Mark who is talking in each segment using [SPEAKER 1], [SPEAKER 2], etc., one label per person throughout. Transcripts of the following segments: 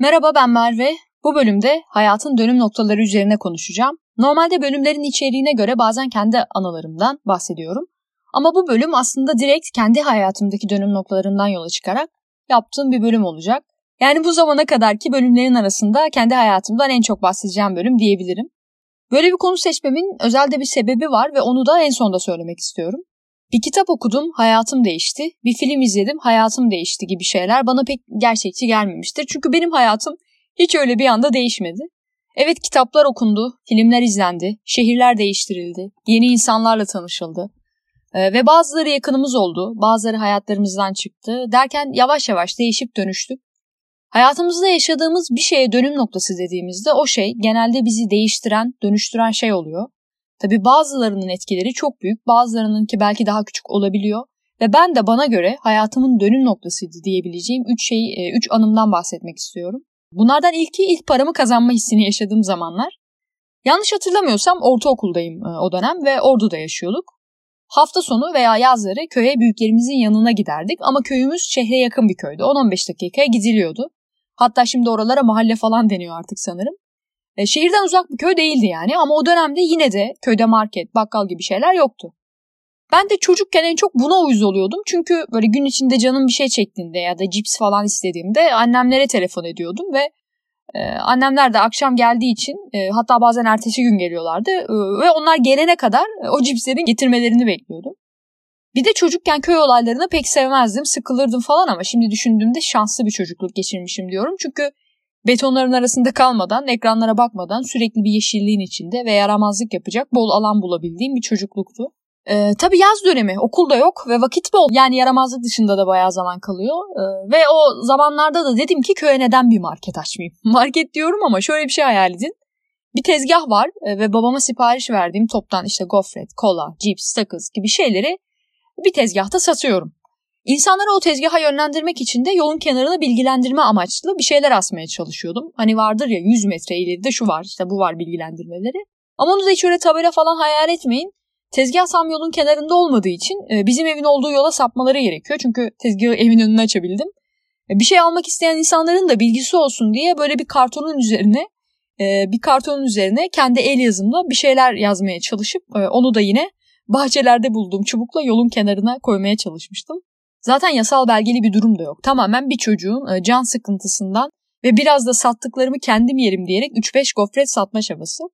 [SPEAKER 1] Merhaba ben Merve. Bu bölümde hayatın dönüm noktaları üzerine konuşacağım. Normalde bölümlerin içeriğine göre bazen kendi anılarımdan bahsediyorum. Ama bu bölüm aslında direkt kendi hayatımdaki dönüm noktalarından yola çıkarak yaptığım bir bölüm olacak. Yani bu zamana kadarki bölümlerin arasında kendi hayatımdan en çok bahsedeceğim bölüm diyebilirim. Böyle bir konu seçmemin özelde bir sebebi var ve onu da en sonda söylemek istiyorum. Bir kitap okudum, hayatım değişti. Bir film izledim, hayatım değişti gibi şeyler bana pek gerçekçi gelmemiştir. Çünkü benim hayatım hiç öyle bir anda değişmedi. Evet kitaplar okundu, filmler izlendi, şehirler değiştirildi, yeni insanlarla tanışıldı. Ee, ve bazıları yakınımız oldu, bazıları hayatlarımızdan çıktı derken yavaş yavaş değişip dönüştük. Hayatımızda yaşadığımız bir şeye dönüm noktası dediğimizde o şey genelde bizi değiştiren, dönüştüren şey oluyor. Tabi bazılarının etkileri çok büyük, bazılarınınki belki daha küçük olabiliyor. Ve ben de bana göre hayatımın dönüm noktasıydı diyebileceğim 3 şey, 3 anımdan bahsetmek istiyorum. Bunlardan ilki ilk paramı kazanma hissini yaşadığım zamanlar. Yanlış hatırlamıyorsam ortaokuldayım e, o dönem ve Ordu'da yaşıyorduk. Hafta sonu veya yazları köye büyüklerimizin yanına giderdik ama köyümüz şehre yakın bir köydü. 10-15 dakikaya gidiliyordu. Hatta şimdi oralara mahalle falan deniyor artık sanırım. E, şehirden uzak bir köy değildi yani ama o dönemde yine de köyde market, bakkal gibi şeyler yoktu. Ben de çocukken en çok buna uyuz oluyordum. Çünkü böyle gün içinde canım bir şey çektiğinde ya da cips falan istediğimde annemlere telefon ediyordum ve e, annemler de akşam geldiği için e, hatta bazen ertesi gün geliyorlardı e, ve onlar gelene kadar e, o cipslerin getirmelerini bekliyordum. Bir de çocukken köy olaylarını pek sevmezdim, sıkılırdım falan ama şimdi düşündüğümde şanslı bir çocukluk geçirmişim diyorum. Çünkü betonların arasında kalmadan, ekranlara bakmadan sürekli bir yeşilliğin içinde ve yaramazlık yapacak bol alan bulabildiğim bir çocukluktu. Ee, tabii yaz dönemi, okulda yok ve vakit bol. Yani yaramazlık dışında da bayağı zaman kalıyor. Ee, ve o zamanlarda da dedim ki köye neden bir market açmayayım? Market diyorum ama şöyle bir şey hayal edin. Bir tezgah var e, ve babama sipariş verdiğim toptan işte gofret, kola, cips, sakız gibi şeyleri bir tezgahta satıyorum. İnsanları o tezgaha yönlendirmek için de yolun kenarına bilgilendirme amaçlı bir şeyler asmaya çalışıyordum. Hani vardır ya 100 metre ileride şu var işte bu var bilgilendirmeleri. Ama onu da hiç öyle tabela falan hayal etmeyin. Tezgah tam yolun kenarında olmadığı için e, bizim evin olduğu yola sapmaları gerekiyor. Çünkü tezgahı evin önüne açabildim. E, bir şey almak isteyen insanların da bilgisi olsun diye böyle bir kartonun üzerine e, bir kartonun üzerine kendi el yazımla bir şeyler yazmaya çalışıp onu da yine bahçelerde bulduğum çubukla yolun kenarına koymaya çalışmıştım. Zaten yasal belgeli bir durum da yok. Tamamen bir çocuğun can sıkıntısından ve biraz da sattıklarımı kendim yerim diyerek 3-5 gofret satma çabası.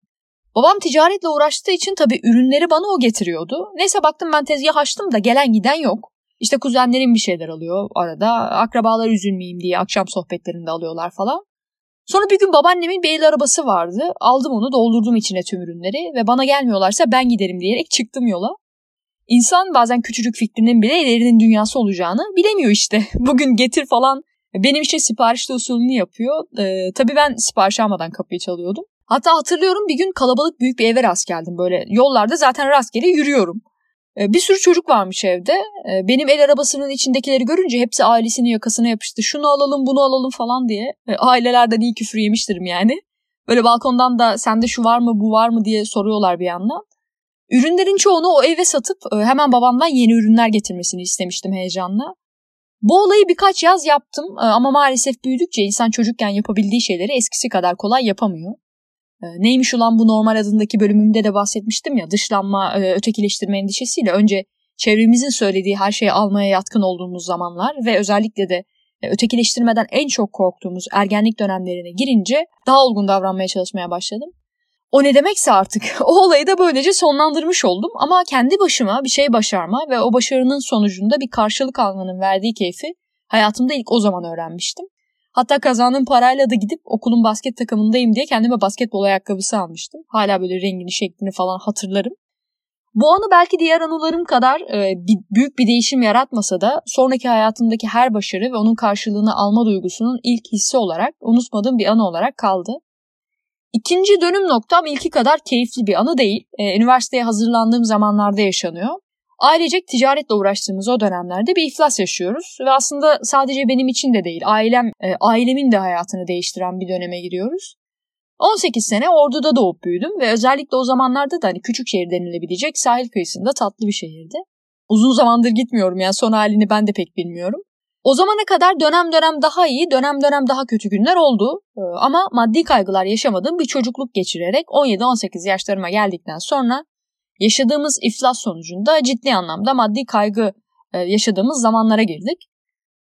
[SPEAKER 1] Babam ticaretle uğraştığı için tabii ürünleri bana o getiriyordu. Neyse baktım ben tezgah açtım da gelen giden yok. İşte kuzenlerim bir şeyler alıyor arada. Akrabalar üzülmeyeyim diye akşam sohbetlerinde alıyorlar falan. Sonra bir gün babaannemin bir el arabası vardı. Aldım onu doldurdum içine tüm ürünleri ve bana gelmiyorlarsa ben giderim diyerek çıktım yola. İnsan bazen küçücük fikrinin bile ilerinin dünyası olacağını bilemiyor işte. Bugün getir falan benim için siparişte usulünü yapıyor. Ee, tabii ben sipariş almadan kapıyı çalıyordum. Hatta hatırlıyorum bir gün kalabalık büyük bir eve rast geldim. Böyle yollarda zaten rastgele yürüyorum. Ee, bir sürü çocuk varmış evde. Ee, benim el arabasının içindekileri görünce hepsi ailesinin yakasına yapıştı. Şunu alalım bunu alalım falan diye. Ee, ailelerden iyi küfür yemiştirim yani. Böyle balkondan da sende şu var mı bu var mı diye soruyorlar bir yandan. Ürünlerin çoğunu o eve satıp e, hemen babamdan yeni ürünler getirmesini istemiştim heyecanla. Bu olayı birkaç yaz yaptım e, ama maalesef büyüdükçe insan çocukken yapabildiği şeyleri eskisi kadar kolay yapamıyor. Ee, neymiş ulan bu normal adındaki bölümümde de bahsetmiştim ya dışlanma, e, ötekileştirme endişesiyle önce çevremizin söylediği her şeyi almaya yatkın olduğumuz zamanlar ve özellikle de e, ötekileştirmeden en çok korktuğumuz ergenlik dönemlerine girince daha olgun davranmaya çalışmaya başladım. O ne demekse artık o olayı da böylece sonlandırmış oldum ama kendi başıma bir şey başarma ve o başarının sonucunda bir karşılık almanın verdiği keyfi hayatımda ilk o zaman öğrenmiştim. Hatta kazandığım parayla da gidip okulun basket takımındayım diye kendime basketbol ayakkabısı almıştım. Hala böyle rengini şeklini falan hatırlarım. Bu anı belki diğer anılarım kadar e, bir, büyük bir değişim yaratmasa da sonraki hayatımdaki her başarı ve onun karşılığını alma duygusunun ilk hissi olarak unutmadığım bir anı olarak kaldı. İkinci dönüm noktam ilki kadar keyifli bir anı değil. E, üniversiteye hazırlandığım zamanlarda yaşanıyor. Ailecek ticaretle uğraştığımız o dönemlerde bir iflas yaşıyoruz ve aslında sadece benim için de değil, ailem e, ailemin de hayatını değiştiren bir döneme giriyoruz. 18 sene Ordu'da doğup büyüdüm ve özellikle o zamanlarda da hani küçük şehir denilebilecek sahil kıyısında tatlı bir şehirdi. Uzun zamandır gitmiyorum yani son halini ben de pek bilmiyorum. O zamana kadar dönem dönem daha iyi, dönem dönem daha kötü günler oldu. Ee, ama maddi kaygılar yaşamadığım bir çocukluk geçirerek 17-18 yaşlarıma geldikten sonra yaşadığımız iflas sonucunda ciddi anlamda maddi kaygı e, yaşadığımız zamanlara girdik.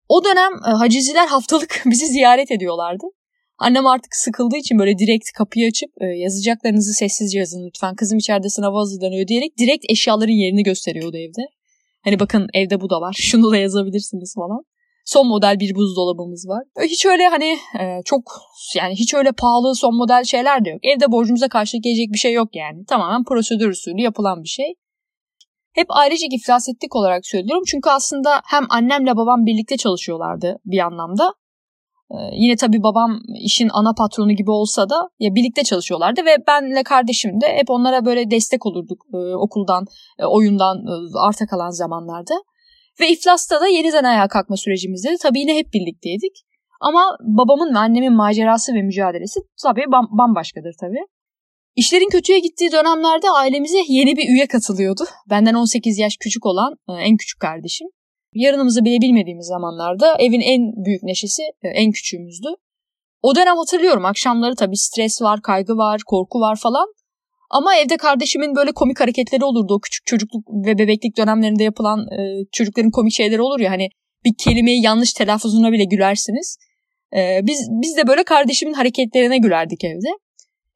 [SPEAKER 1] O dönem e, haciziler haftalık bizi ziyaret ediyorlardı. Annem artık sıkıldığı için böyle direkt kapıyı açıp e, yazacaklarınızı sessizce yazın lütfen. Kızım içeride sınava hazırlanıyor diyerek direkt eşyaların yerini gösteriyordu evde. Hani bakın evde bu da var. Şunu da yazabilirsiniz falan. Son model bir buzdolabımız var. Hiç öyle hani e, çok yani hiç öyle pahalı son model şeyler de yok. Evde borcumuza karşılık gelecek bir şey yok yani. Tamamen prosedür usulü yapılan bir şey. Hep ailecek iflas ettik olarak söylüyorum. Çünkü aslında hem annemle babam birlikte çalışıyorlardı bir anlamda. Ee, yine tabii babam işin ana patronu gibi olsa da ya birlikte çalışıyorlardı ve benle kardeşim de hep onlara böyle destek olurduk e, okuldan, e, oyundan e, arta kalan zamanlarda. Ve iflasta da yeniden ayağa kalkma sürecimizde de tabii yine hep birlikteydik. Ama babamın ve annemin macerası ve mücadelesi tabii bam- bambaşkadır tabii. İşlerin kötüye gittiği dönemlerde ailemize yeni bir üye katılıyordu. Benden 18 yaş küçük olan e, en küçük kardeşim. Yarınımızı bile bilmediğimiz zamanlarda evin en büyük neşesi e, en küçüğümüzdü. O dönem hatırlıyorum akşamları tabii stres var, kaygı var, korku var falan. Ama evde kardeşimin böyle komik hareketleri olurdu. O küçük çocukluk ve bebeklik dönemlerinde yapılan e, çocukların komik şeyleri olur ya hani bir kelimeyi yanlış telaffuzuna bile gülersiniz. E, biz biz de böyle kardeşimin hareketlerine gülerdik evde.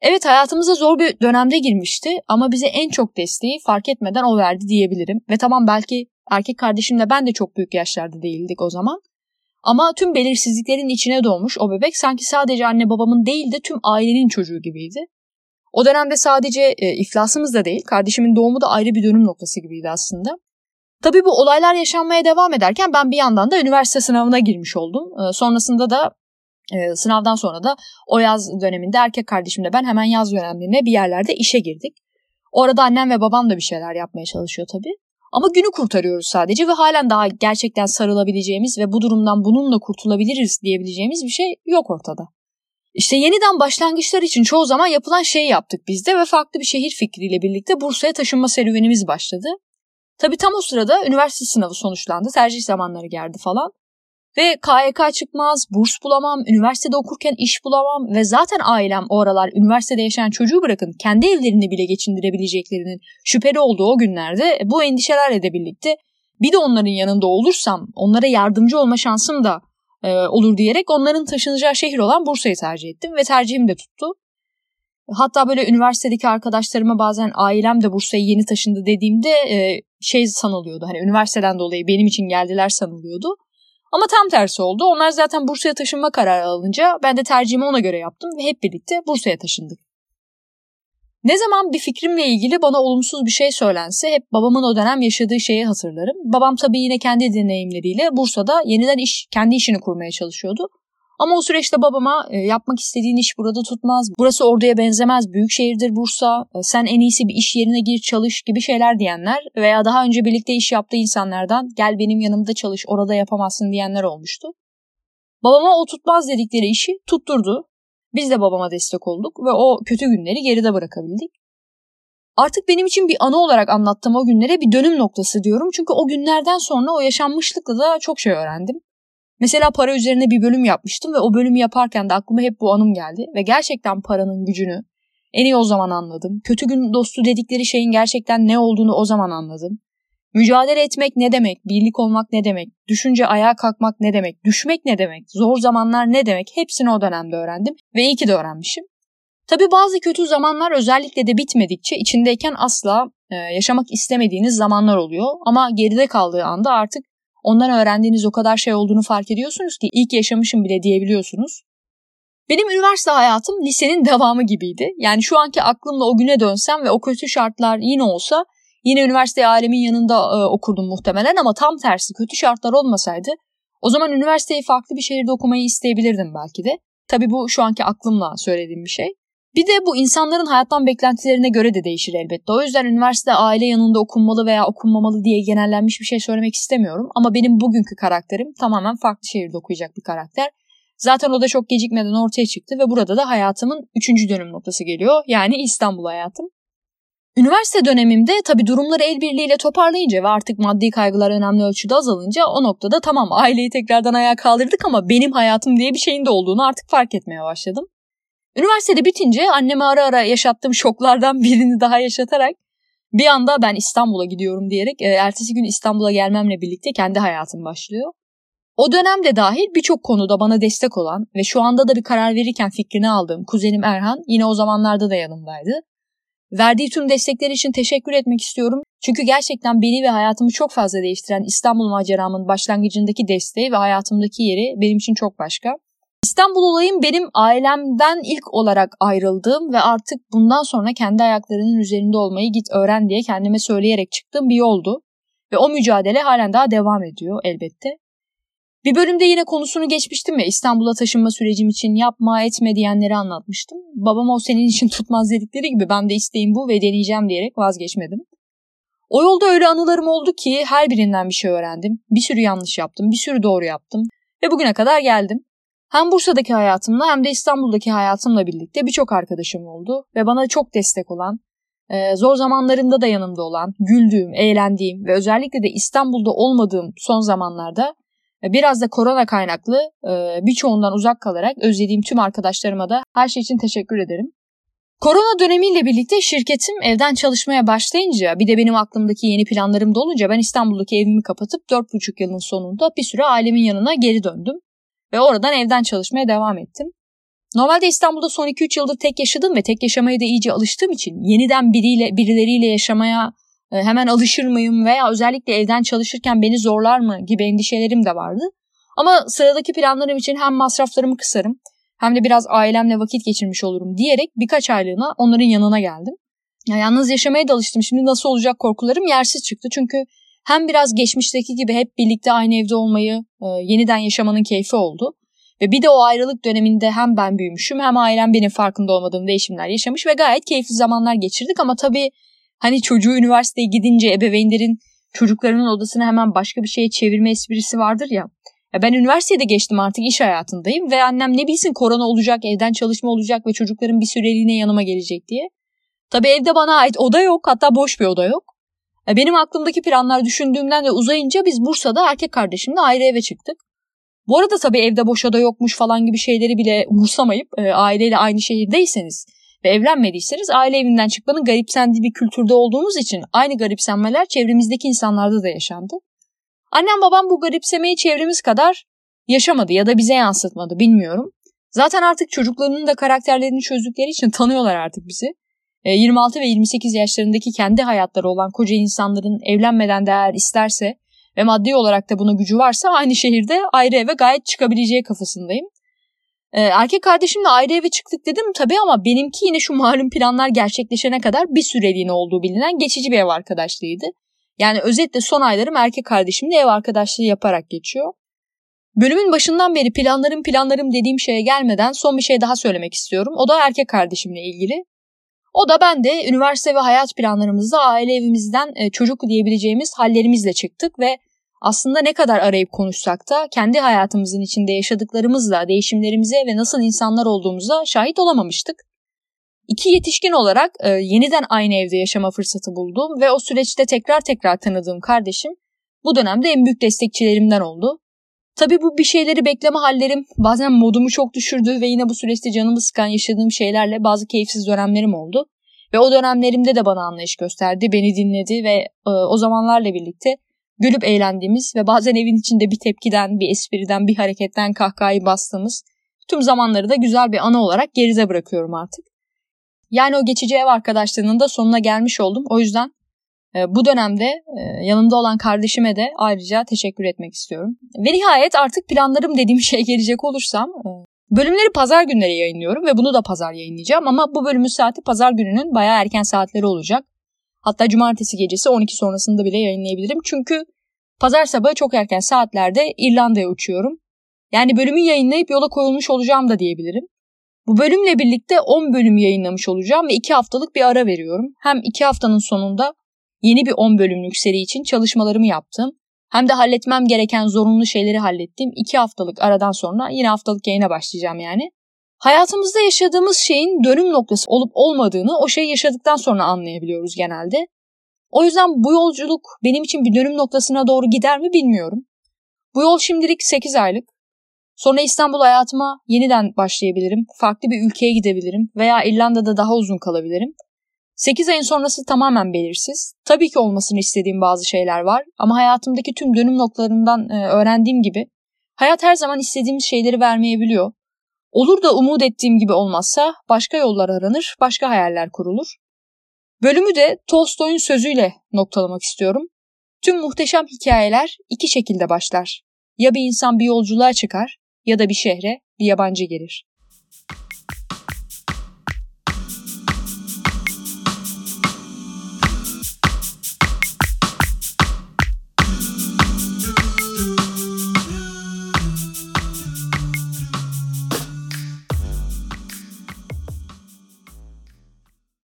[SPEAKER 1] Evet hayatımıza zor bir dönemde girmişti ama bize en çok desteği fark etmeden o verdi diyebilirim. Ve tamam belki erkek kardeşimle ben de çok büyük yaşlarda değildik o zaman. Ama tüm belirsizliklerin içine doğmuş o bebek sanki sadece anne babamın değil de tüm ailenin çocuğu gibiydi. O dönemde sadece e, iflasımız da değil, kardeşimin doğumu da ayrı bir dönüm noktası gibiydi aslında. Tabii bu olaylar yaşanmaya devam ederken ben bir yandan da üniversite sınavına girmiş oldum. E, sonrasında da e, sınavdan sonra da o yaz döneminde erkek kardeşimle ben hemen yaz döneminde bir yerlerde işe girdik. Orada annem ve babam da bir şeyler yapmaya çalışıyor tabii. Ama günü kurtarıyoruz sadece ve halen daha gerçekten sarılabileceğimiz ve bu durumdan bununla kurtulabiliriz diyebileceğimiz bir şey yok ortada. İşte yeniden başlangıçlar için çoğu zaman yapılan şeyi yaptık biz de ve farklı bir şehir fikriyle birlikte Bursa'ya taşınma serüvenimiz başladı. Tabi tam o sırada üniversite sınavı sonuçlandı, tercih zamanları geldi falan. Ve KYK çıkmaz, burs bulamam, üniversitede okurken iş bulamam ve zaten ailem o aralar üniversitede yaşayan çocuğu bırakın kendi evlerini bile geçindirebileceklerinin şüpheli olduğu o günlerde bu endişelerle de birlikte bir de onların yanında olursam onlara yardımcı olma şansım da e, olur diyerek onların taşınacağı şehir olan Bursa'yı tercih ettim ve tercihim de tuttu. Hatta böyle üniversitedeki arkadaşlarıma bazen ailem de Bursa'ya yeni taşındı dediğimde e, şey sanılıyordu. Hani üniversiteden dolayı benim için geldiler sanılıyordu. Ama tam tersi oldu. Onlar zaten Bursa'ya taşınma kararı alınca ben de tercihimi ona göre yaptım ve hep birlikte Bursa'ya taşındık. Ne zaman bir fikrimle ilgili bana olumsuz bir şey söylense hep babamın o dönem yaşadığı şeyi hatırlarım. Babam tabii yine kendi deneyimleriyle Bursa'da yeniden iş, kendi işini kurmaya çalışıyordu. Ama o süreçte babama e, yapmak istediğin iş burada tutmaz. Burası orduya benzemez. Büyük şehirdir Bursa. E, sen en iyisi bir iş yerine gir çalış gibi şeyler diyenler veya daha önce birlikte iş yaptığı insanlardan gel benim yanımda çalış orada yapamazsın diyenler olmuştu. Babama o tutmaz dedikleri işi tutturdu. Biz de babama destek olduk ve o kötü günleri geride bırakabildik. Artık benim için bir anı olarak anlattığım o günlere bir dönüm noktası diyorum. Çünkü o günlerden sonra o yaşanmışlıkla da çok şey öğrendim. Mesela para üzerine bir bölüm yapmıştım ve o bölümü yaparken de aklıma hep bu anım geldi. Ve gerçekten paranın gücünü en iyi o zaman anladım. Kötü gün dostu dedikleri şeyin gerçekten ne olduğunu o zaman anladım. Mücadele etmek ne demek, birlik olmak ne demek, düşünce ayağa kalkmak ne demek, düşmek ne demek, zor zamanlar ne demek hepsini o dönemde öğrendim ve iyi ki de öğrenmişim. Tabi bazı kötü zamanlar özellikle de bitmedikçe içindeyken asla e, yaşamak istemediğiniz zamanlar oluyor. Ama geride kaldığı anda artık ondan öğrendiğiniz o kadar şey olduğunu fark ediyorsunuz ki ilk yaşamışım bile diyebiliyorsunuz. Benim üniversite hayatım lisenin devamı gibiydi. Yani şu anki aklımla o güne dönsem ve o kötü şartlar yine olsa yine üniversite ailemin yanında e, okurdum muhtemelen ama tam tersi kötü şartlar olmasaydı o zaman üniversiteyi farklı bir şehirde okumayı isteyebilirdim belki de. Tabii bu şu anki aklımla söylediğim bir şey. Bir de bu insanların hayattan beklentilerine göre de değişir elbette. O yüzden üniversite aile yanında okunmalı veya okunmamalı diye genellenmiş bir şey söylemek istemiyorum. Ama benim bugünkü karakterim tamamen farklı şehirde okuyacak bir karakter. Zaten o da çok gecikmeden ortaya çıktı ve burada da hayatımın üçüncü dönüm noktası geliyor. Yani İstanbul hayatım. Üniversite dönemimde tabii durumları el birliğiyle toparlayınca ve artık maddi kaygılar önemli ölçüde azalınca o noktada tamam aileyi tekrardan ayağa kaldırdık ama benim hayatım diye bir şeyin de olduğunu artık fark etmeye başladım. Üniversitede bitince anneme ara ara yaşattığım şoklardan birini daha yaşatarak bir anda ben İstanbul'a gidiyorum diyerek e, ertesi gün İstanbul'a gelmemle birlikte kendi hayatım başlıyor. O dönemde dahil birçok konuda bana destek olan ve şu anda da bir karar verirken fikrini aldığım kuzenim Erhan yine o zamanlarda da yanımdaydı. Verdiği tüm destekler için teşekkür etmek istiyorum. Çünkü gerçekten beni ve hayatımı çok fazla değiştiren İstanbul maceramın başlangıcındaki desteği ve hayatımdaki yeri benim için çok başka. İstanbul olayım benim ailemden ilk olarak ayrıldığım ve artık bundan sonra kendi ayaklarının üzerinde olmayı git öğren diye kendime söyleyerek çıktığım bir yoldu. Ve o mücadele halen daha devam ediyor elbette. Bir bölümde yine konusunu geçmiştim ya İstanbul'a taşınma sürecim için yapma etme diyenleri anlatmıştım. Babam o senin için tutmaz dedikleri gibi ben de isteğim bu ve deneyeceğim diyerek vazgeçmedim. O yolda öyle anılarım oldu ki her birinden bir şey öğrendim. Bir sürü yanlış yaptım, bir sürü doğru yaptım ve bugüne kadar geldim. Hem Bursa'daki hayatımla hem de İstanbul'daki hayatımla birlikte birçok arkadaşım oldu ve bana çok destek olan, e, zor zamanlarında da yanımda olan, güldüğüm, eğlendiğim ve özellikle de İstanbul'da olmadığım son zamanlarda biraz da korona kaynaklı e, birçoğundan uzak kalarak özlediğim tüm arkadaşlarıma da her şey için teşekkür ederim. Korona dönemiyle birlikte şirketim evden çalışmaya başlayınca bir de benim aklımdaki yeni planlarım da olunca ben İstanbul'daki evimi kapatıp 4,5 yılın sonunda bir süre ailemin yanına geri döndüm. Ve oradan evden çalışmaya devam ettim. Normalde İstanbul'da son 2-3 yıldır tek yaşadım ve tek yaşamaya da iyice alıştığım için yeniden biriyle birileriyle yaşamaya hemen alışır mıyım veya özellikle evden çalışırken beni zorlar mı gibi endişelerim de vardı. Ama sıradaki planlarım için hem masraflarımı kısarım hem de biraz ailemle vakit geçirmiş olurum diyerek birkaç aylığına onların yanına geldim. Ya yalnız yaşamaya da alıştım. Şimdi nasıl olacak korkularım yersiz çıktı. Çünkü hem biraz geçmişteki gibi hep birlikte aynı evde olmayı, e, yeniden yaşamanın keyfi oldu. Ve bir de o ayrılık döneminde hem ben büyümüşüm hem ailem benim farkında olmadığım değişimler yaşamış ve gayet keyifli zamanlar geçirdik ama tabii hani çocuğu üniversiteye gidince ebeveynlerin çocuklarının odasını hemen başka bir şeye çevirme esprisi vardır ya. ya ben üniversitede geçtim artık iş hayatındayım ve annem ne bilsin korona olacak, evden çalışma olacak ve çocukların bir süreliğine yanıma gelecek diye. Tabii evde bana ait oda yok hatta boş bir oda yok. E, benim aklımdaki planlar düşündüğümden de uzayınca biz Bursa'da erkek kardeşimle ayrı eve çıktık. Bu arada tabii evde boş oda yokmuş falan gibi şeyleri bile umursamayıp e, aileyle aynı şehirdeyseniz ve evlenmediyseniz aile evinden çıkmanın garipsendiği bir kültürde olduğumuz için aynı garipsenmeler çevremizdeki insanlarda da yaşandı. Annem babam bu garipsemeyi çevremiz kadar yaşamadı ya da bize yansıtmadı bilmiyorum. Zaten artık çocuklarının da karakterlerini çözdükleri için tanıyorlar artık bizi. 26 e, ve 28 yaşlarındaki kendi hayatları olan koca insanların evlenmeden de eğer isterse ve maddi olarak da buna gücü varsa aynı şehirde ayrı eve gayet çıkabileceği kafasındayım. Ee, erkek kardeşimle ayrı eve çıktık dedim tabii ama benimki yine şu malum planlar gerçekleşene kadar bir süreliğine olduğu bilinen geçici bir ev arkadaşlığıydı. Yani özetle son aylarım erkek kardeşimle ev arkadaşlığı yaparak geçiyor. Bölümün başından beri planlarım planlarım dediğim şeye gelmeden son bir şey daha söylemek istiyorum. O da erkek kardeşimle ilgili. O da ben de üniversite ve hayat planlarımızda aile evimizden e, çocuk diyebileceğimiz hallerimizle çıktık ve aslında ne kadar arayıp konuşsak da kendi hayatımızın içinde yaşadıklarımızla değişimlerimize ve nasıl insanlar olduğumuza şahit olamamıştık. İki yetişkin olarak e, yeniden aynı evde yaşama fırsatı buldum ve o süreçte tekrar tekrar tanıdığım kardeşim bu dönemde en büyük destekçilerimden oldu. Tabii bu bir şeyleri bekleme hallerim bazen modumu çok düşürdü ve yine bu süreçte canımı sıkan yaşadığım şeylerle bazı keyifsiz dönemlerim oldu. Ve o dönemlerimde de bana anlayış gösterdi, beni dinledi ve e, o zamanlarla birlikte gülüp eğlendiğimiz ve bazen evin içinde bir tepkiden, bir espriden, bir hareketten kahkahayı bastığımız tüm zamanları da güzel bir ana olarak geride bırakıyorum artık. Yani o geçici ev arkadaşlığının da sonuna gelmiş oldum. O yüzden e, bu dönemde e, yanımda olan kardeşime de ayrıca teşekkür etmek istiyorum. Ve nihayet artık planlarım dediğim şeye gelecek olursam e, bölümleri pazar günleri yayınlıyorum ve bunu da pazar yayınlayacağım ama bu bölümün saati pazar gününün bayağı erken saatleri olacak. Hatta cumartesi gecesi 12 sonrasında bile yayınlayabilirim. Çünkü pazar sabahı çok erken saatlerde İrlanda'ya uçuyorum. Yani bölümü yayınlayıp yola koyulmuş olacağım da diyebilirim. Bu bölümle birlikte 10 bölüm yayınlamış olacağım ve 2 haftalık bir ara veriyorum. Hem 2 haftanın sonunda yeni bir 10 bölümlük seri için çalışmalarımı yaptım. Hem de halletmem gereken zorunlu şeyleri hallettim. 2 haftalık aradan sonra yine haftalık yayına başlayacağım yani. Hayatımızda yaşadığımız şeyin dönüm noktası olup olmadığını o şeyi yaşadıktan sonra anlayabiliyoruz genelde. O yüzden bu yolculuk benim için bir dönüm noktasına doğru gider mi bilmiyorum. Bu yol şimdilik 8 aylık. Sonra İstanbul hayatıma yeniden başlayabilirim. Farklı bir ülkeye gidebilirim veya İrlanda'da daha uzun kalabilirim. 8 ayın sonrası tamamen belirsiz. Tabii ki olmasını istediğim bazı şeyler var ama hayatımdaki tüm dönüm noktalarından e, öğrendiğim gibi hayat her zaman istediğimiz şeyleri vermeyebiliyor. Olur da umut ettiğim gibi olmazsa başka yollar aranır, başka hayaller kurulur. Bölümü de Tolstoy'un sözüyle noktalamak istiyorum. Tüm muhteşem hikayeler iki şekilde başlar. Ya bir insan bir yolculuğa çıkar ya da bir şehre bir yabancı gelir.